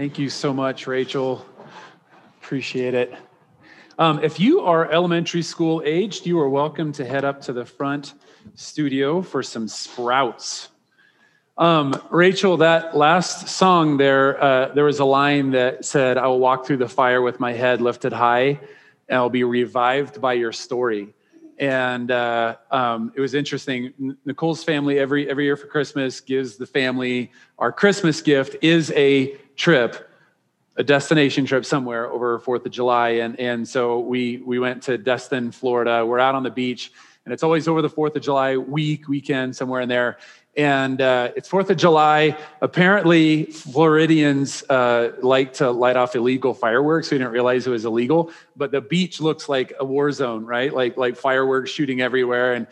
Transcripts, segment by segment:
Thank you so much, Rachel. Appreciate it. Um, if you are elementary school aged, you are welcome to head up to the front studio for some sprouts. Um, Rachel, that last song there, uh, there was a line that said, I will walk through the fire with my head lifted high, and I'll be revived by your story. And uh, um, it was interesting. Nicole's family, every, every year for Christmas, gives the family our Christmas gift is a trip a destination trip somewhere over Fourth of July, and and so we we went to Destin, Florida. We're out on the beach, and it's always over the Fourth of July week, weekend, somewhere in there. And uh, it's Fourth of July. Apparently, Floridians uh, like to light off illegal fireworks. We didn't realize it was illegal, but the beach looks like a war zone, right? Like like fireworks shooting everywhere, and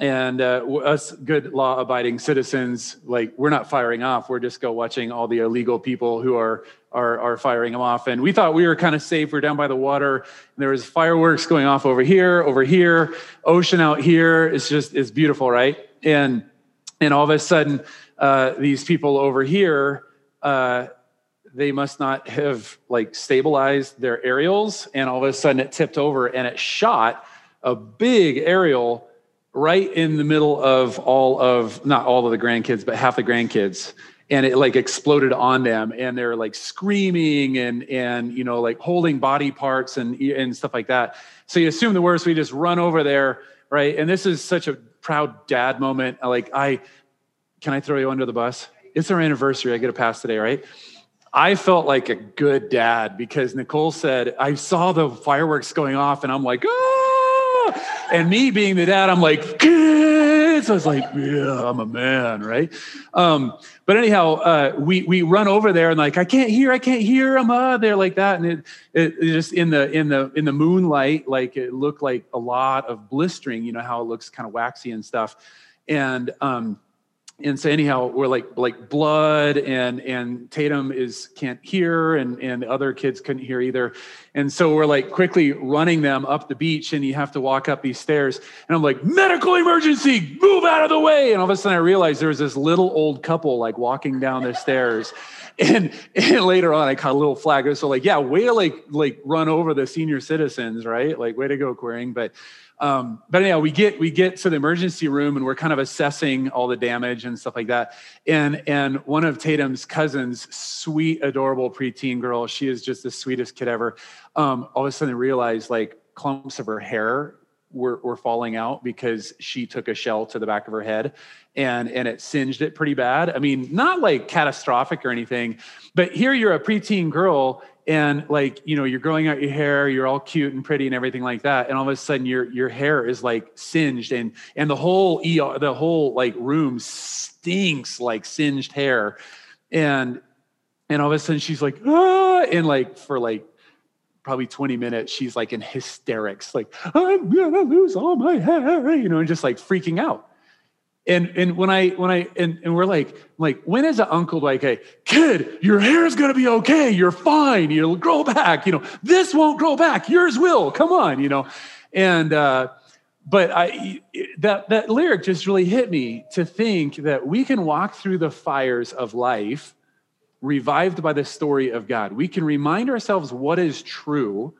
and uh, us good law abiding citizens like we're not firing off. We're just go watching all the illegal people who are are, are firing them off. And we thought we were kind of safe. We're down by the water. And there was fireworks going off over here over here. Ocean out here it's just it's beautiful right? And and all of a sudden uh, these people over here uh, they must not have like stabilized their aerials and all of a sudden it tipped over and it shot a big aerial right in the middle of all of not all of the grandkids but half the grandkids and it like exploded on them and they're like screaming and and you know like holding body parts and and stuff like that. So you assume the worst we just run over there right? And this is such a proud dad moment. Like i can i throw you under the bus? It's our anniversary. I get a pass today right? I felt like a good dad because Nicole said, I saw the fireworks going off and I'm like, oh, and me being the dad, I'm like, kids. I was like, yeah, I'm a man, right? Um, but anyhow, uh, we we run over there and like, I can't hear, I can't hear. I'm uh, there like that, and it, it, it just in the in the in the moonlight, like it looked like a lot of blistering. You know how it looks kind of waxy and stuff, and um, and so anyhow we're like like blood and and tatum is can't hear and and the other kids couldn't hear either. And so we're like quickly running them up the beach and you have to walk up these stairs. And i'm like medical emergency move out of the way. And all of a sudden i realized there was this little old couple like walking down the stairs. And, and later on i caught a little flag. So like yeah way to like like run over the senior citizens right? Like way to go querying but um, but anyhow, we get we get to the emergency room and we're kind of assessing all the damage and stuff like that. And and one of Tatum's cousins, sweet, adorable preteen girl, she is just the sweetest kid ever. Um, all of a sudden realized like clumps of her hair were, were falling out because she took a shell to the back of her head and and it singed it pretty bad. I mean, not like catastrophic or anything, but here you're a preteen girl and like you know you're growing out your hair you're all cute and pretty and everything like that. And all of a sudden your your hair is like singed and and the whole ER, the whole like room stinks like singed hair. And and all of a sudden she's like ah and like for like probably 20 minutes she's like in hysterics like i'm gonna lose all my hair you know and just like freaking out and and when I when I and, and we're like like when is an uncle like hey kid your hair is gonna be okay. You're fine. You'll grow back. You know this won't grow back. Yours will. Come on you know? And uh but I that that lyric just really hit me to think that we can walk through the fires of life revived by the story of God. We can remind ourselves what is true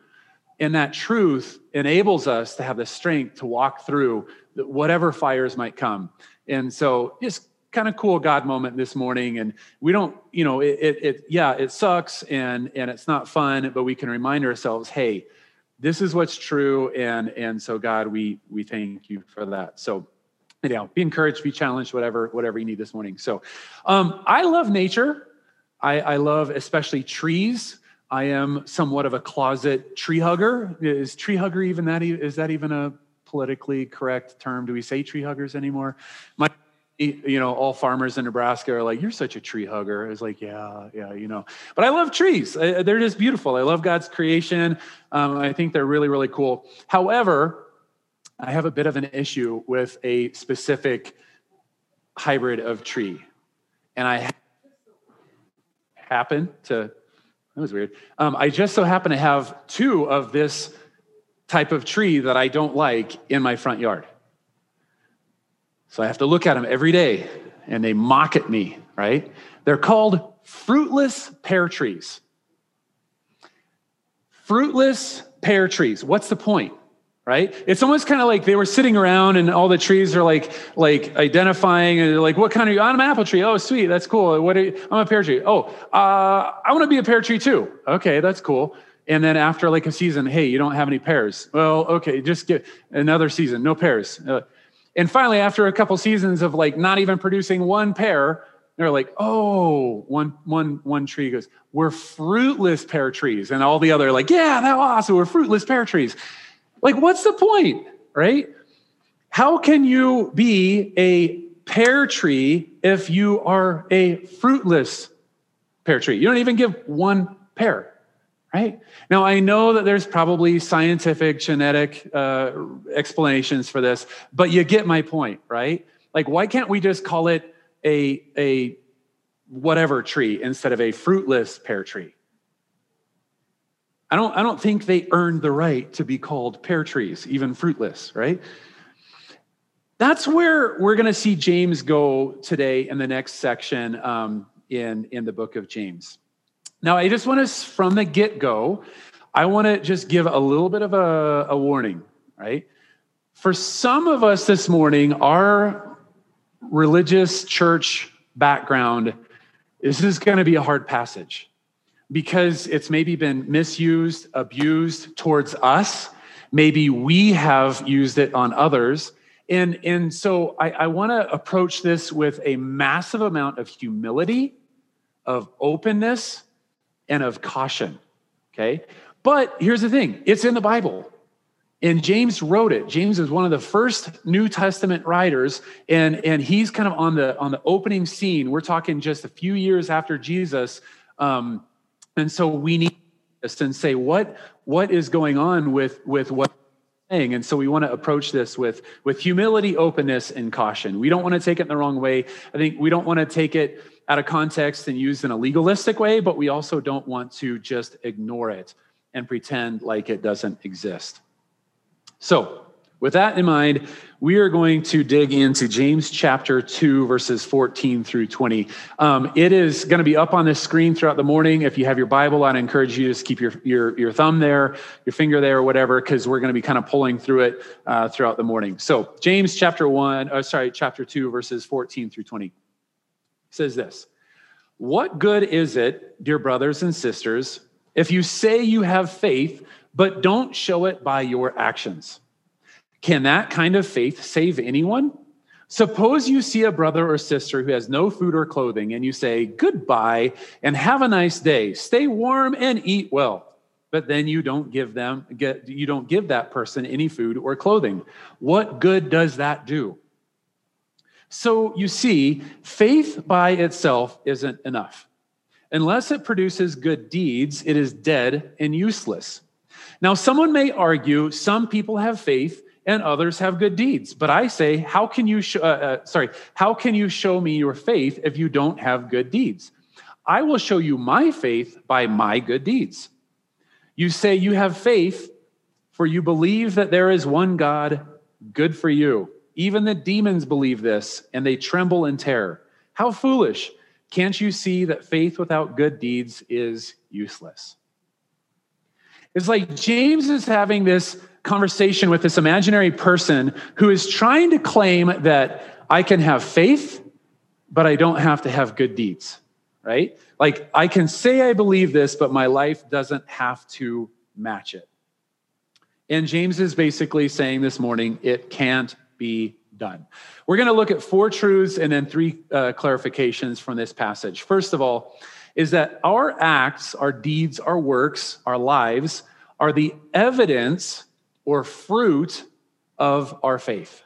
and that truth enables us to have the strength to walk through whatever fires might come and so just kind of cool God moment this morning. And we don't, you know, it, it, it, yeah, it sucks and and it's not fun, but we can remind ourselves, hey, this is what's true. And and so God, we we thank you for that. So know, be encouraged, be challenged, whatever, whatever you need this morning. So um, I love nature. I, I love especially trees. I am somewhat of a closet tree hugger. Is tree hugger even that? Is that even a politically correct term. Do we say tree huggers anymore? My, you know, all farmers in Nebraska are like, "You're such a tree hugger." It's like, yeah, yeah, you know. But I love trees. They're just beautiful. I love God's creation. Um, I think they're really, really cool. However, I have a bit of an issue with a specific hybrid of tree, and I happen to. That was weird. Um, I just so happen to have two of this type of tree that I don't like in my front yard. So I have to look at them every day and they mock at me, right? They're called fruitless pear trees. Fruitless pear trees. What's the point? Right? It's almost kind of like they were sitting around and all the trees are like like identifying and like, what kind of you? I'm an apple tree. Oh, sweet, that's cool. What are you, I'm a pear tree. Oh, uh, I want to be a pear tree too. Okay, that's cool. And then after like a season, hey, you don't have any pears. Well, okay, just get another season, no pears. Uh, and finally, after a couple seasons of like not even producing one pear, they're like, oh, one, one, one tree goes, we're fruitless pear trees. And all the other like, yeah, that was awesome. We're fruitless pear trees. Like, what's the point, right? How can you be a pear tree if you are a fruitless pear tree? You don't even give one pear, right? Now, I know that there's probably scientific, genetic uh, explanations for this, but you get my point, right? Like, why can't we just call it a, a whatever tree instead of a fruitless pear tree. I don't, I don't think they earned the right to be called pear trees, even fruitless, right? That's where we're going to see James go today in the next section um, in, in the book of James. Now, I just want to, from the get go, I want to just give a little bit of a, a warning, right? For some of us this morning, our religious church background, this is going to be a hard passage because it's maybe been misused, abused towards us. Maybe we have used it on others. And, and so I, I want to approach this with a massive amount of humility, of openness, and of caution. Okay. But here's the thing it's in the Bible. And James wrote it. James is one of the first New Testament writers, and, and he's kind of on the on the opening scene. We're talking just a few years after Jesus. Um, and so we need this and say, what, what is going on with, with what And so we want to approach this with, with humility, openness, and caution. We don't want to take it in the wrong way. I think we don't want to take it out of context and use in a legalistic way, but we also don't want to just ignore it and pretend like it doesn't exist. So, with that in mind, we are going to dig into James chapter 2, verses 14 through 20. Um, it is going to be up on the screen throughout the morning. If you have your Bible, I'd encourage you to just keep your, your, your thumb there, your finger there, or whatever, because we're going to be kind of pulling through it uh, throughout the morning. So, James chapter 1, uh, sorry, chapter 2, verses 14 through 20 says this What good is it, dear brothers and sisters, if you say you have faith, but don't show it by your actions. Can that kind of faith save anyone? Suppose you see a brother or sister who has no food or clothing, and you say, Goodbye and have a nice day. Stay warm and eat well. But then you don't give them get you don't give that person any food or clothing. What good does that do? So you see, faith by itself isn't enough. Unless it produces good deeds, it is dead and useless. Now, someone may argue some people have faith and others have good deeds. But I say, how can you uh, uh, sorry, how can you show me your faith if you don't have good deeds? I will show you my faith by my good deeds. You say you have faith, for you believe that there is one God. Good for you. Even the demons believe this, and they tremble in terror. How foolish! Can't you see that faith without good deeds is useless? It's like James is having this conversation with this imaginary person who is trying to claim that I can have faith, but I don't have to have good deeds, right? Like I can say I believe this, but my life doesn't have to match it. And James is basically saying this morning, it can't be done. We're going to look at four truths and then three uh, clarifications from this passage. First of all, is that our acts, our deeds, our works, our lives are the evidence or fruit of our faith.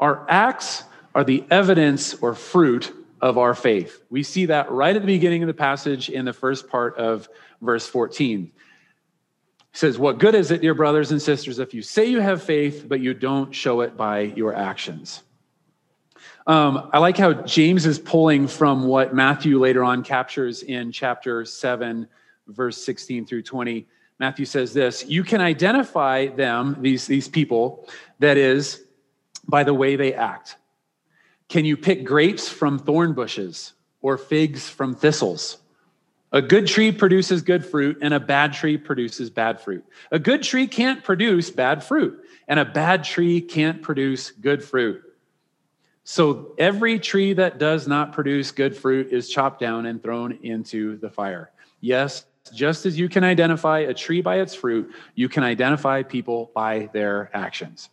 Our acts are the evidence or fruit of our faith. We see that right at the beginning of the passage in the first part of verse 14. It says, What good is it, dear brothers and sisters, if you say you have faith, but you don't show it by your actions? Um, I like how James is pulling from what Matthew later on captures in chapter 7, verse 16 through 20. Matthew says this You can identify them, these, these people, that is, by the way they act. Can you pick grapes from thorn bushes or figs from thistles. A good tree produces good fruit, and a bad tree produces bad fruit. A good tree can't produce bad fruit, and a bad tree can't produce good fruit. So every tree that does not produce good fruit is chopped down and thrown into the fire. Yes, just as you can identify a tree by its fruit, you can identify people by their actions.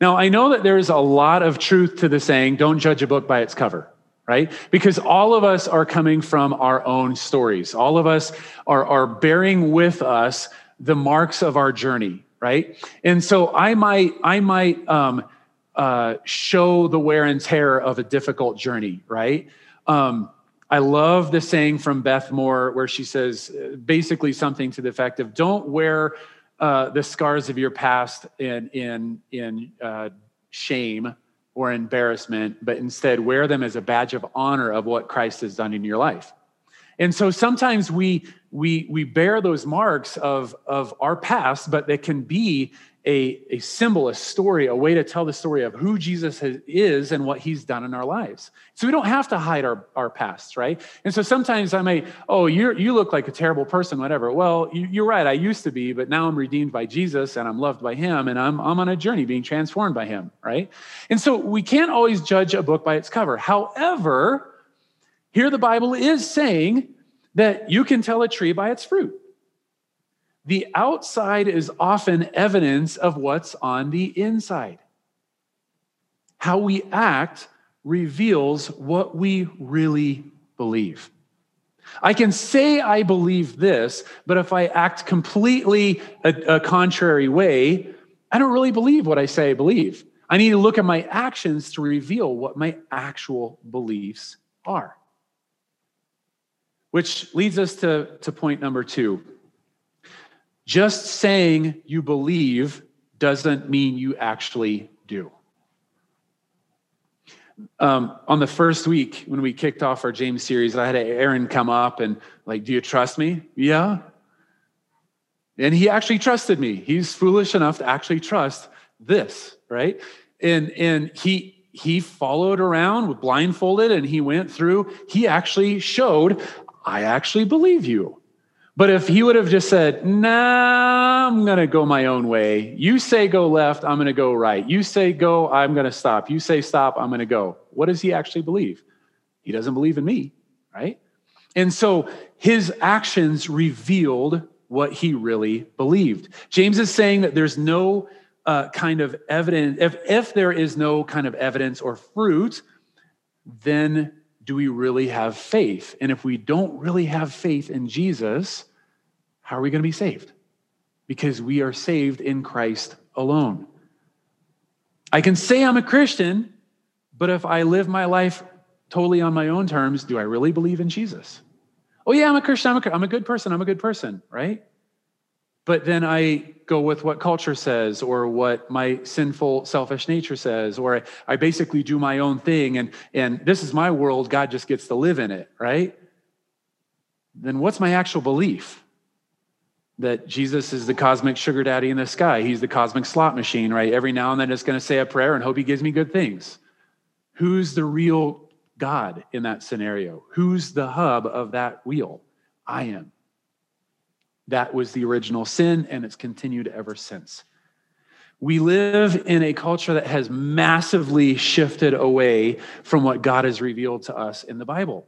Now, I know that there's a lot of truth to the saying, don't judge a book by its cover, right? Because all of us are coming from our own stories. All of us are, are bearing with us the marks of our journey, right? And so I might, I might, um, uh, show the wear and tear of a difficult journey, right? Um, I love the saying from Beth Moore where she says uh, basically something to the effect of don't wear uh, the scars of your past in, in, in uh, shame or embarrassment, but instead wear them as a badge of honor of what Christ has done in your life. And so sometimes we we we bear those marks of of our past, but they can be a, a symbol, a story, a way to tell the story of who Jesus has, is and what he's done in our lives. So we don't have to hide our, our pasts, right? And so sometimes I may, oh, you you look like a terrible person, whatever. Well, you, you're right, I used to be, but now I'm redeemed by Jesus and I'm loved by him and I'm, I'm on a journey being transformed by him, right? And so we can't always judge a book by its cover. However, here the Bible is saying that you can tell a tree by its fruit. The outside is often evidence of what's on the inside. How we act reveals what we really believe. I can say I believe this, but if I act completely a, a, contrary way, I don't really believe what I say I believe. I need to look at my actions to reveal what my actual beliefs are. Which leads us to, to point number two. Just saying you believe doesn't mean you actually do. Um, on the first week when we kicked off our James series, I had Aaron come up and like, "Do you trust me?" Yeah. And he actually trusted me. He's foolish enough to actually trust this, right? And and he he followed around with blindfolded and he went through. He actually showed I actually believe you. But if he would have just said, nah, I'm going to go my own way. You say go left, I'm going to go right. You say go, I'm going to stop. You say stop, I'm going to go. What does he actually believe? He doesn't believe in me, right? And so his actions revealed what he really believed. James is saying that there's no uh, kind of evidence, if, if there is no kind of evidence or fruit, then do we really have faith? And if we don't really have faith in Jesus, how are we going to be saved? Because we are saved in Christ alone. I can say I'm a Christian, but if I live my life totally on my own terms, do I really believe in Jesus? Oh, yeah, I'm a Christian. I'm a, I'm a good person. I'm a good person, right? but then I go with what culture says or what my sinful, selfish nature says, or I basically do my own thing and, and this is my world, God just gets to live in it, right? Then what's my actual belief? That Jesus is the cosmic sugar daddy in the sky. He's the cosmic slot machine, right? Every now and then it's going to say a prayer and hope he gives me good things. Who's the real God in that scenario? Who's the hub of that wheel? I am. That was the original sin, and it's continued ever since. We live in a culture that has massively shifted away from what God has revealed to us in the Bible.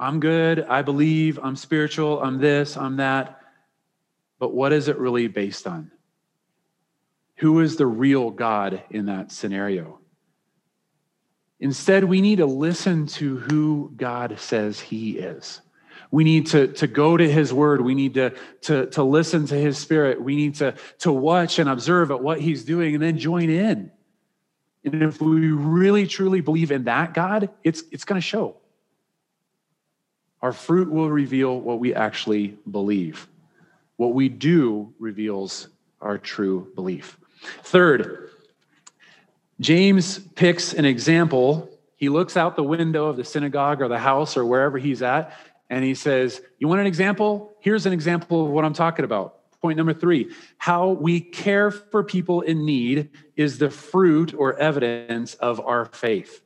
I'm good, I believe, I'm spiritual, I'm this, I'm that. But what is it really based on? Who is the real God in that scenario? Instead, we need to listen to who God says He is. We need to, to go to his word. We need to, to, to listen to his spirit. We need to, to watch and observe at what he's doing and then join in. And if we really truly believe in that God, it's, it's going to show. Our fruit will reveal what we actually believe. What we do reveals our true belief. Third, James picks an example. He looks out the window of the synagogue or the house or wherever he's at, and he says, You want an example? Here's an example of what I'm talking about. Point number three how we care for people in need is the fruit or evidence of our faith.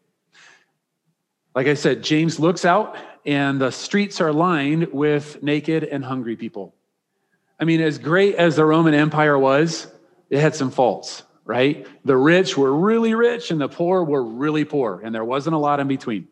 Like I said, James looks out and the streets are lined with naked and hungry people. I mean, as great as the Roman Empire was, it had some faults, right? The rich were really rich and the poor were really poor, and there wasn't a lot in between.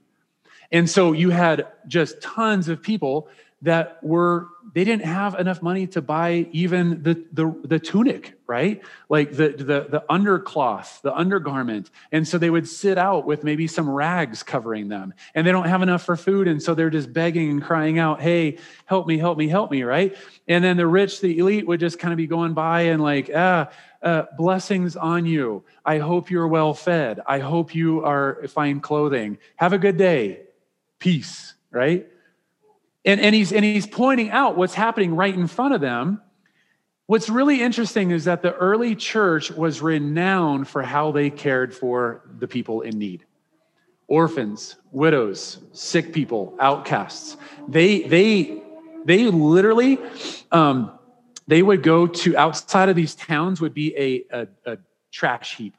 And so you had just tons of people that were they didn't have enough money to buy even the the, the tunic right? Like the, the the undercloth the undergarment. And so they would sit out with maybe some rags covering them. And they don't have enough for food. And so they're just begging and crying out hey help me help me help me right? And then the rich the elite would just kind of be going by and like ah uh, blessings on you. I hope you're well fed. I hope you are fine clothing. Have a good day. Peace right and, and, he's, and he's pointing out what's happening right in front of them. What's really interesting is that the early church was renowned for how they cared for the people in need orphans, widows, sick people, outcasts. They, they, they literally, um, they would go to outside of these towns would be a, a, a trash heap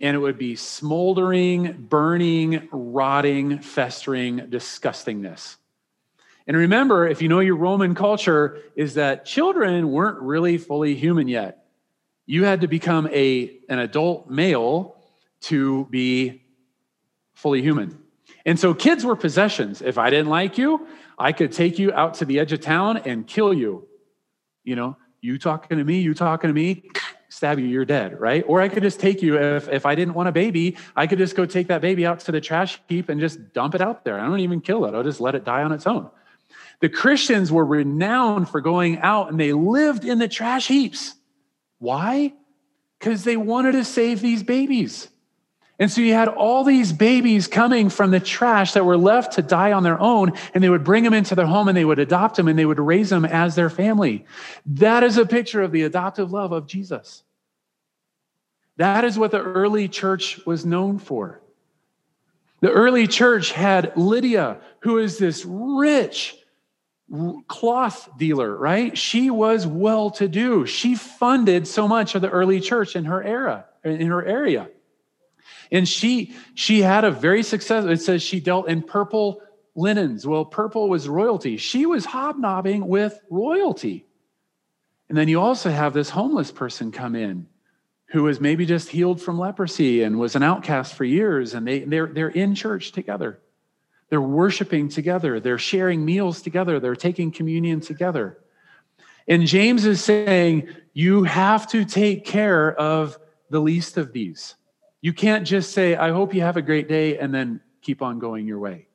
and it would be smoldering, burning, rotting, festering disgustingness. And remember, if you know your Roman culture, is that children weren't really fully human yet. You had to become a, an adult male to be fully human. And so kids were possessions. If I didn't like you, I could take you out to the edge of town and kill you. You know, you talking to me, you talking to me, stab you, you're dead, right? Or I could just take you, if, if I didn't want a baby, I could just go take that baby out to the trash heap and just dump it out there. I don't even kill it, I'll just let it die on its own. The Christians were renowned for going out and they lived in the trash heaps. Why? Because they wanted to save these babies. And so you had all these babies coming from the trash that were left to die on their own, and they would bring them into their home and they would adopt them and they would raise them as their family. That is a picture of the adoptive love of Jesus. That is what the early church was known for. The early church had Lydia, who is this rich, cloth dealer, right? She was well to do. She funded so much of the early church in her era, in her area. And she she had a very successful, it says she dealt in purple linens. Well, purple was royalty. She was hobnobbing with royalty. And then you also have this homeless person come in who was maybe just healed from leprosy and was an outcast for years, and they, they're, they're in church together. They're worshiping together. They're sharing meals together. They're taking communion together. And James is saying, you have to take care of the least of these. You can't just say, I hope you have a great day, and then keep on going your way.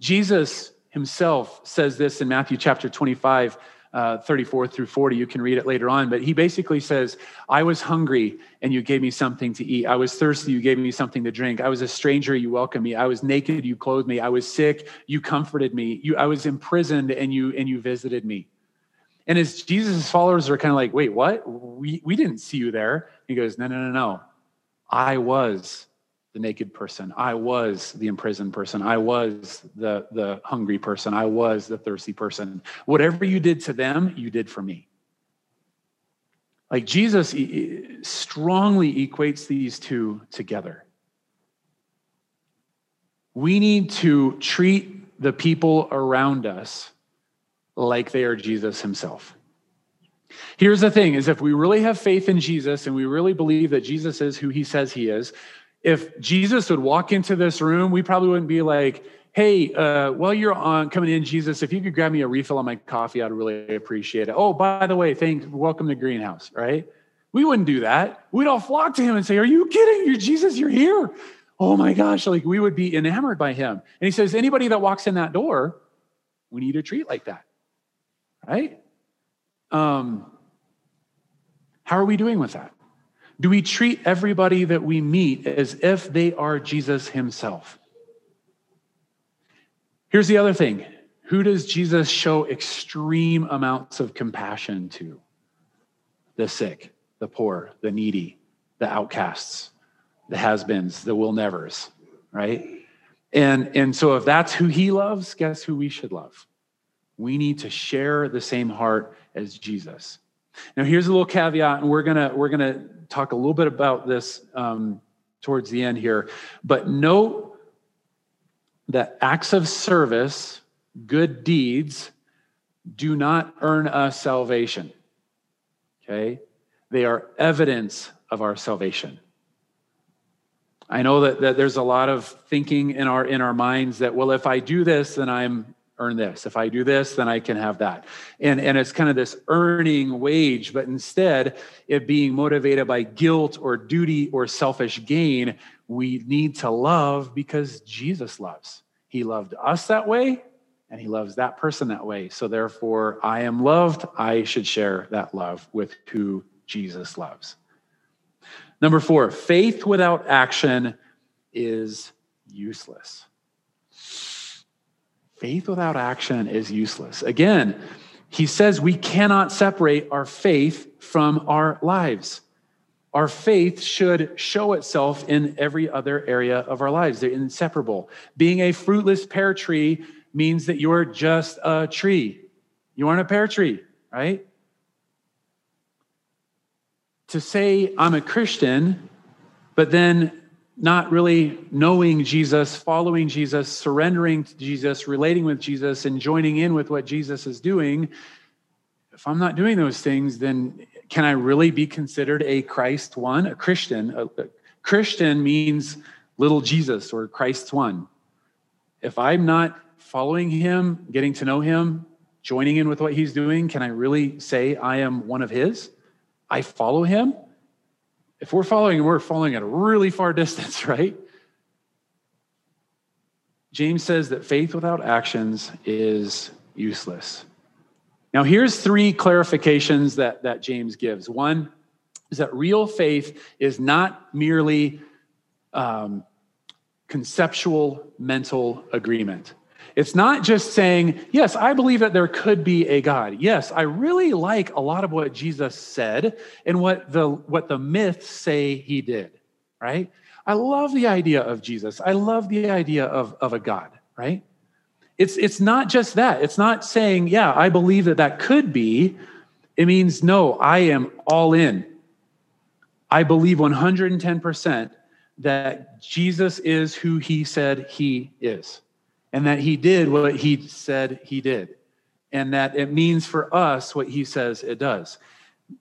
Jesus himself says this in Matthew chapter 25, uh, 34 through 40. You can read it later on. But he basically says, I was hungry and you gave me something to eat. I was thirsty, you gave me something to drink. I was a stranger, you welcomed me. I was naked, you clothed me. I was sick, you comforted me. You, I was imprisoned and you and you visited me. And as Jesus' followers are kind of like, wait, what? We, we didn't see you there. He goes, no, no, no, no. I was the naked person. I was the imprisoned person. I was the, the hungry person. I was the thirsty person. Whatever you did to them, you did for me. Like Jesus strongly equates these two together. We need to treat the people around us like they are Jesus himself. Here's the thing is if we really have faith in Jesus and we really believe that Jesus is who he says he is, if Jesus would walk into this room, we probably wouldn't be like, hey, uh, while you're on coming in, Jesus, if you could grab me a refill on my coffee, I'd really appreciate it. Oh, by the way, thanks, welcome to Greenhouse, right? We wouldn't do that. We'd all flock to him and say, Are you kidding? You're Jesus, you're here. Oh my gosh, like we would be enamored by him. And he says, anybody that walks in that door, we need to treat like that. Right? Um, how are we doing with that? Do we treat everybody that we meet as if they are Jesus himself? Here's the other thing who does Jesus show extreme amounts of compassion to? The sick, the poor, the needy, the outcasts, the has beens, the will nevers, right? And, and so, if that's who he loves, guess who we should love? We need to share the same heart as Jesus. Now, here's a little caveat, and we're gonna we're gonna talk a little bit about this um, towards the end here. But note that acts of service, good deeds, do not earn us salvation. Okay? They are evidence of our salvation. I know that, that there's a lot of thinking in our in our minds that, well, if I do this, then I'm earn this. If I do this, then I can have that. And, and it's kind of this earning wage, but instead, it being motivated by guilt or duty or selfish gain, we need to love because Jesus loves. He loved us that way, and he loves that person that way. So therefore, I am loved. I should share that love with who Jesus loves. Number four, faith without action is useless. Faith without action is useless. Again, he says we cannot separate our faith from our lives. Our faith should show itself in every other area of our lives. They're inseparable. Being a fruitless pear tree means that you're just a tree. You aren't a pear tree, right? To say I'm a Christian, but then not really knowing Jesus, following Jesus, surrendering to Jesus, relating with Jesus, and joining in with what Jesus is doing, if I'm not doing those things, then can I really be considered a Christ one, a Christian? A, a Christian means little Jesus or Christ one. If I'm not following him, getting to know him, joining in with what he's doing, can I really say I am one of his? I follow him? If we're following, we're following at a really far distance, right? James says that faith without actions is useless. Now, here's three clarifications that, that James gives. One is that real faith is not merely um, conceptual mental agreement. It's not just saying, yes, I believe that there could be a God. Yes, I really like a lot of what Jesus said and what the what the myths say he did, right? I love the idea of Jesus. I love the idea of, of a God, right? It's it's not just that. It's not saying, yeah, I believe that that could be. It means no, I am all in. I believe 110% that Jesus is who he said he is and that he did what he said he did, and that it means for us what he says it does.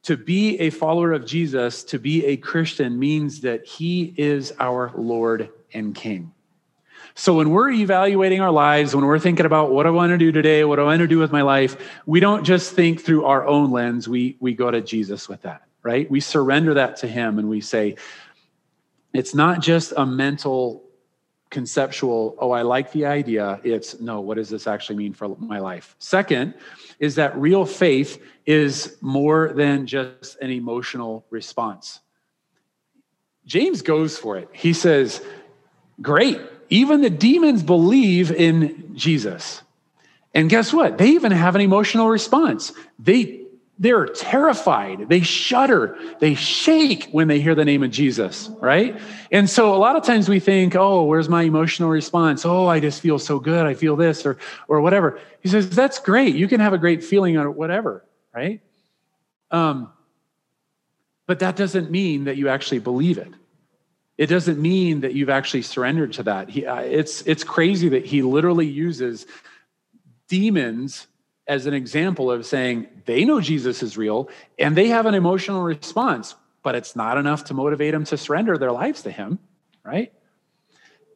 To be a follower of Jesus, to be a Christian, means that he is our Lord and King. So when we're evaluating our lives, when we're thinking about what I want to do today, what I want to do with my life, we don't just think through our own lens. We we go to Jesus with that, right? We surrender that to him and we say, it's not just a mental conceptual, oh, I like the idea. It's no, what does this actually mean for my life? Second is that real faith is more than just an emotional response. James goes for it. He says, Great, even the demons believe in Jesus. And guess what? They even have an emotional response. They they're terrified. They shudder. They shake when they hear the name of Jesus, right? And so a lot of times we think, oh, where's my emotional response? Oh, I just feel so good. I feel this or, or whatever. He says, that's great. You can have a great feeling or whatever, right? Um, but that doesn't mean that you actually believe it. It doesn't mean that you've actually surrendered to that. He, uh, it's, it's crazy that he literally uses demons as an example of saying they know Jesus is real and they have an emotional response, but it's not enough to motivate them to surrender their lives to Him, right?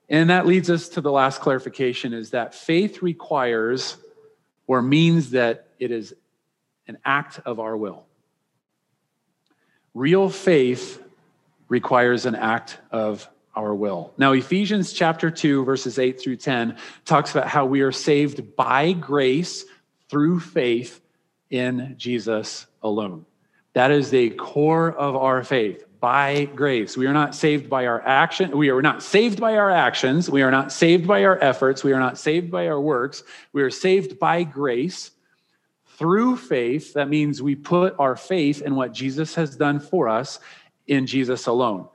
And that leads us to the last clarification is that faith requires or means that it is an act of our will. Real faith requires an act of our will. Now, Ephesians chapter 2, verses 8 through 10 talks about how we are saved by grace through faith in Jesus alone. That is the core of our faith by grace. We are not saved by our action. We are not saved by our actions. We are not saved by our efforts. We are not saved by our works. We are saved by grace through faith. That means we put our faith in what Jesus has done for us in Jesus alone.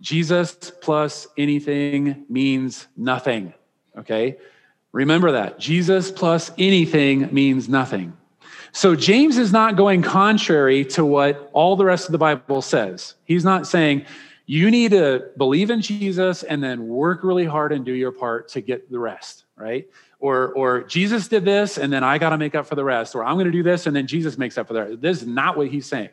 Jesus plus anything means nothing. Okay? Remember that. Jesus plus anything means nothing. So James is not going contrary to what all the rest of the Bible says. He's not saying, You need to believe in Jesus and then work really hard and do your part to get the rest, right? Or, or Jesus did this and then I got to make up for the rest. Or I'm going to do this and then Jesus makes up for the rest. This is not what he's saying.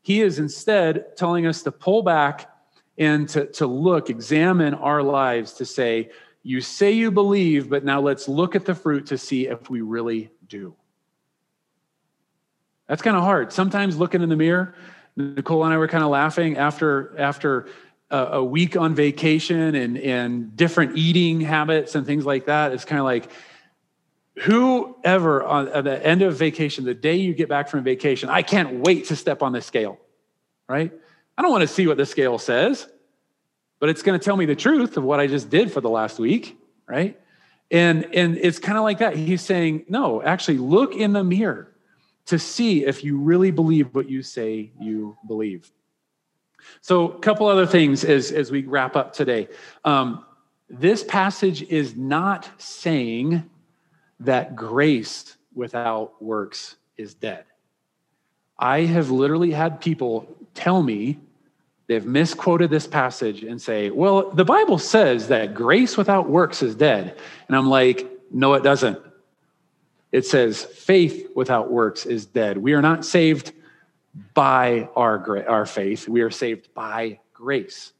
He is instead telling us to pull back and to, to look, examine our lives to say, you say you believe, but now let's look at the fruit to see if we really do. That's kind of hard. Sometimes looking in the mirror, Nicole and I were kind of laughing after after a, week on vacation and and different eating habits and things like that. It's kind of like whoever on, at the end of vacation, the day you get back from vacation, I can't wait to step on the scale, right? I don't want to see what the scale says, but it's going to tell me the truth of what I just did for the last week, right? And and it's kind of like that. He's saying, no, actually, look in the mirror to see if you really believe what you say you believe. So, a couple other things as, as we wrap up today. Um, this passage is not saying that grace without works is dead. I have literally had people tell me they've misquoted this passage and say, well, the Bible says that grace without works is dead. And I'm like, no, it doesn't. It says, faith without works is dead. We are not saved by our, our faith, we are saved by grace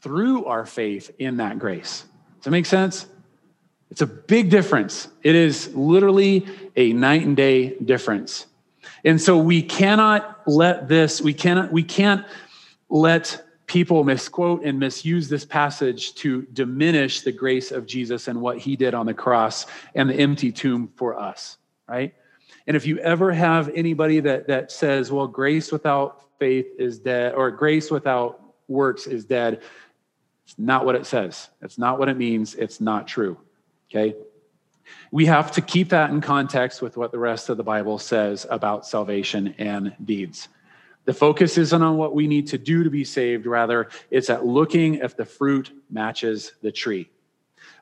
through our faith in that grace. Does that make sense? It's a big difference. It is literally a night and day difference. And so we cannot let this, we cannot, we can't let people misquote and misuse this passage to diminish the grace of Jesus and what he did on the cross and the empty tomb for us, right? And if you ever have anybody that, that says, well, grace without faith is dead, or grace without works is dead, it's not what it says. It's not what it means. It's not true, okay? We have to keep that in context with what the rest of the Bible says about salvation and deeds. The focus isn't on what we need to do to be saved, rather, it's at looking if the fruit matches the tree.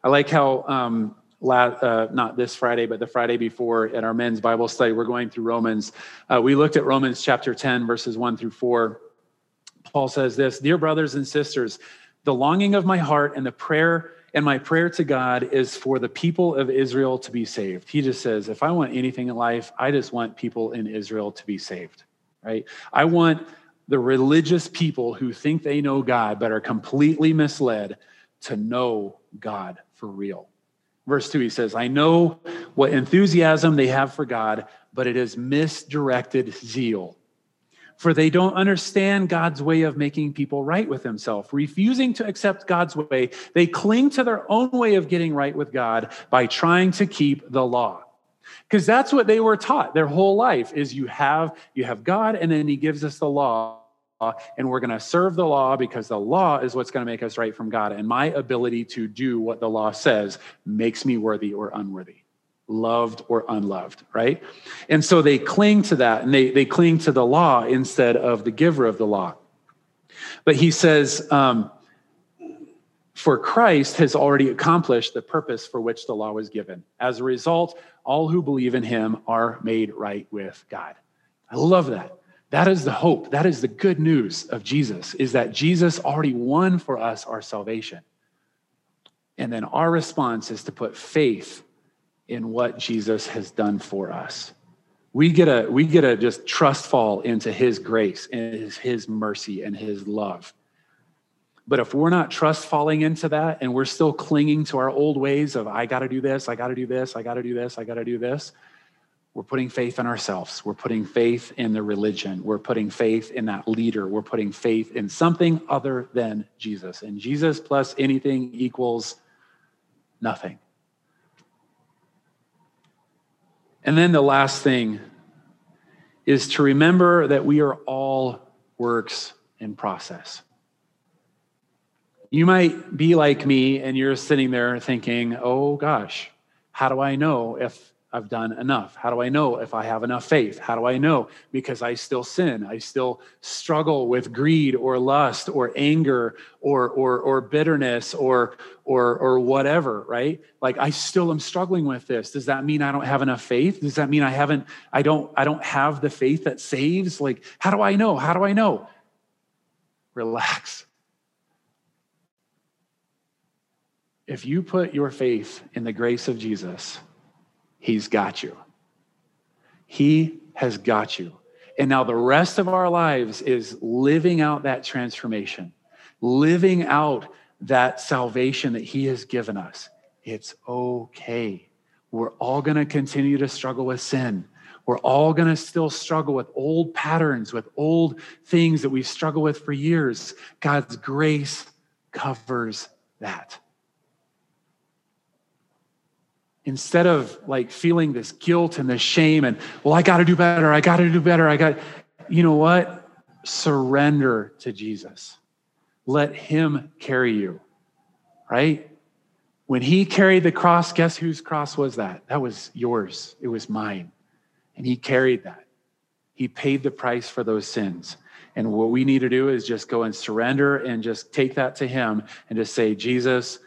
I like how, um, la- uh, not this Friday, but the Friday before at our men's Bible study, we're going through Romans. Uh, we looked at Romans chapter 10, verses 1 through 4. Paul says this Dear brothers and sisters, the longing of my heart and the prayer and my prayer to God is for the people of Israel to be saved. He just says, if I want anything in life, I just want people in Israel to be saved right? I want the religious people who think they know God but are completely misled to know God for real. Verse 2, he says, I know what enthusiasm they have for God, but it is misdirected zeal. For they don't understand God's way of making people right with Himself. Refusing to accept God's way, they cling to their own way of getting right with God by trying to keep the law because that's what they were taught their whole life is you have you have god and then he gives us the law and we're going to serve the law because the law is what's going to make us right from god. And my ability to do what the law says makes me worthy or unworthy. Loved or unloved right? And so they cling to that and they, they cling to the law instead of the giver of the law. But he says um, for Christ has already accomplished the purpose for which the law was given. As a result, all who believe in him are made right with God. I love that. That is the hope. That is the good news of Jesus is that Jesus already won for us our salvation. And then our response is to put faith in what Jesus has done for us. We get a we get a just trust fall into his grace and his, his mercy and his love. But if we're not trust falling into that and we're still clinging to our old ways of, I got to do this, I got to do this, I got to do this, I got to do this, we're putting faith in ourselves. We're putting faith in the religion. We're putting faith in that leader. We're putting faith in something other than Jesus. And Jesus plus anything equals nothing. And then the last thing is to remember that we are all works in process. You might be like me and you're sitting there thinking, oh gosh, how do I know if I've done enough? How do I know if I have enough faith? How do I know? Because I still sin. I still struggle with greed or lust or anger or or or bitterness or or or whatever, right? Like I still am struggling with this. Does that mean I don't have enough faith? Does that mean I haven't I don't I don't have the faith that saves? Like how do I know? How do I know? relax. If you put your faith in the grace of Jesus, He's got you. He has got you. And now the rest of our lives is living out that transformation, living out that salvation that He has given us. It's okay. We're all going to continue to struggle with sin. We're all going to still struggle with old patterns, with old things that we've struggled with for years. God's grace covers that. Instead of like feeling this guilt and this shame and, well, I got to do better, I got to do better, I got, you know what? Surrender to Jesus. Let Him carry you, right? When He carried the cross, guess whose cross was that? That was yours, it was mine. And he carried that. He paid the price for those sins. And what we need to do is just go and surrender and just take that to him and just say, Jesus,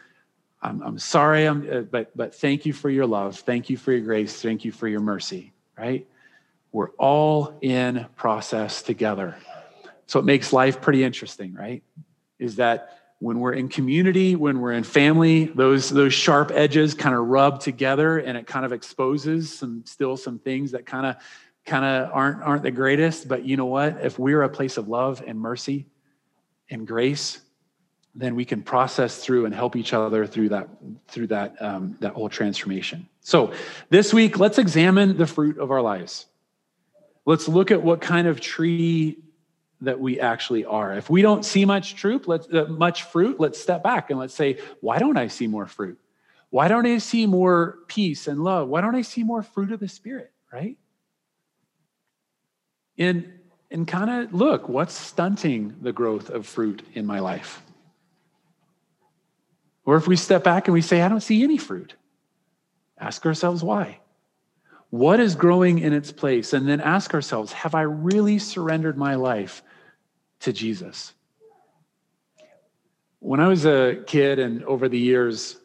I'm, I'm sorry, I'm, uh, but, but thank you for your love. Thank you for your grace. Thank you for your mercy, right? We're all in process together. So it makes life pretty interesting, right? Is that when we're in community, when we're in family, those those sharp edges kind of rub together and it kind of exposes some still some things that kind of kind of aren't aren't the greatest, but you know what? If we're a place of love and mercy and grace, then we can process through and help each other through that through that um, that whole transformation. So this week, let's examine the fruit of our lives. Let's look at what kind of tree that we actually are. If we don't see much fruit, let's uh, much fruit, let's step back and let's say, why don't I see more fruit? Why don't I see more peace and love? Why don't I see more fruit of the spirit, right? And and kind of look, what's stunting the growth of fruit in my life? Or if we step back and we say, I don't see any fruit, ask ourselves why. What is growing in its place? And then ask ourselves, have I really surrendered my life to Jesus? When I was a kid and over the years,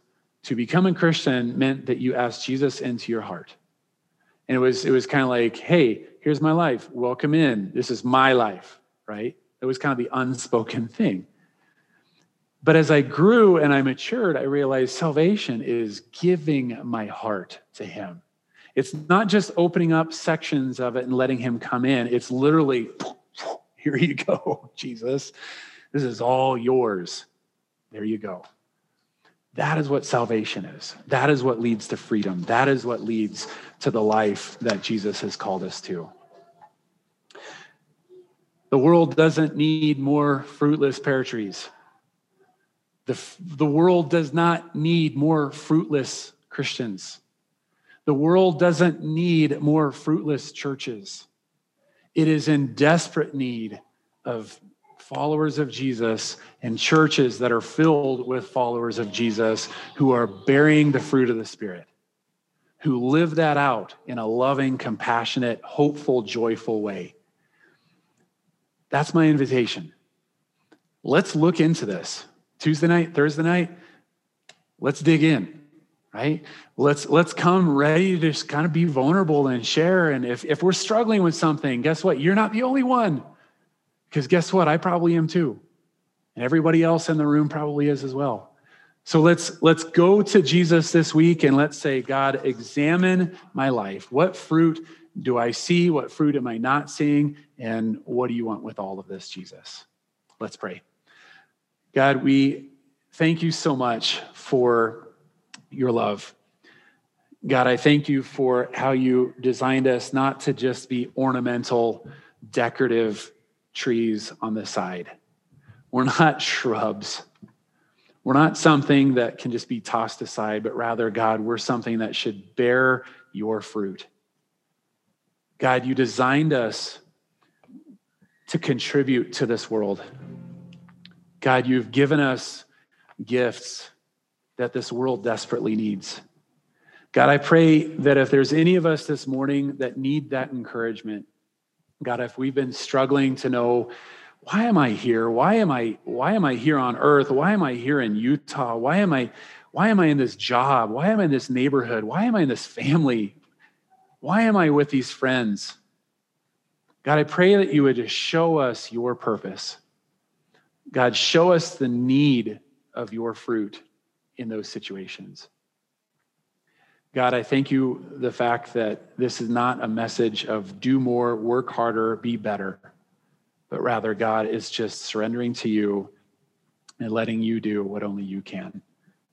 to become a Christian meant that you asked Jesus into your heart. And it was, it was kind of like, hey, here's my life. Welcome in. This is my life, right? It was kind of the unspoken thing. But as I grew and I matured, I realized salvation is giving my heart to Him. It's not just opening up sections of it and letting him come in. It's literally, here you go, Jesus. This is all yours. There you go. That is what salvation is. That is what leads to freedom. That is what leads to the life that Jesus has called us to. The world doesn't need more fruitless pear trees. The, the world does not need more fruitless Christians. The world doesn't need more fruitless churches. It is in desperate need of followers of Jesus and churches that are filled with followers of Jesus who are bearing the fruit of the Spirit, who live that out in a loving, compassionate, hopeful, joyful way. That's my invitation. Let's look into this. Tuesday night, Thursday night, let's dig in right? Let's let's come ready to just kind of be vulnerable and share. And if, if we're struggling with something guess what? You're not the only one. Because guess what? I probably am too. And everybody else in the room probably is as well. So let's let's go to jesus this week and let's say god examine my life. What fruit do i see? What fruit am i not seeing? And what do you want with all of this jesus? Let's pray god we thank you so much for your love. God, I thank you for how you designed us not to just be ornamental, decorative trees on the side. We're not shrubs. We're not something that can just be tossed aside, but rather, God, we're something that should bear your fruit. God, you designed us to contribute to this world. God, you've given us gifts that this world desperately needs. God, I pray that if there's any of us this morning that need that encouragement, God, if we've been struggling to know why am I here? Why am I why am I here on earth? Why am I here in Utah? Why am I why am I in this job? Why am I in this neighborhood? Why am I in this family? Why am I with these friends? God, I pray that you would just show us your purpose. God, show us the need of your fruit in those situations. God, I thank you the fact that this is not a message of do more, work harder, be better, but rather, God is just surrendering to you and letting you do what only you can.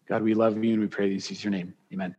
God, we love you and we pray these in your name. Amen.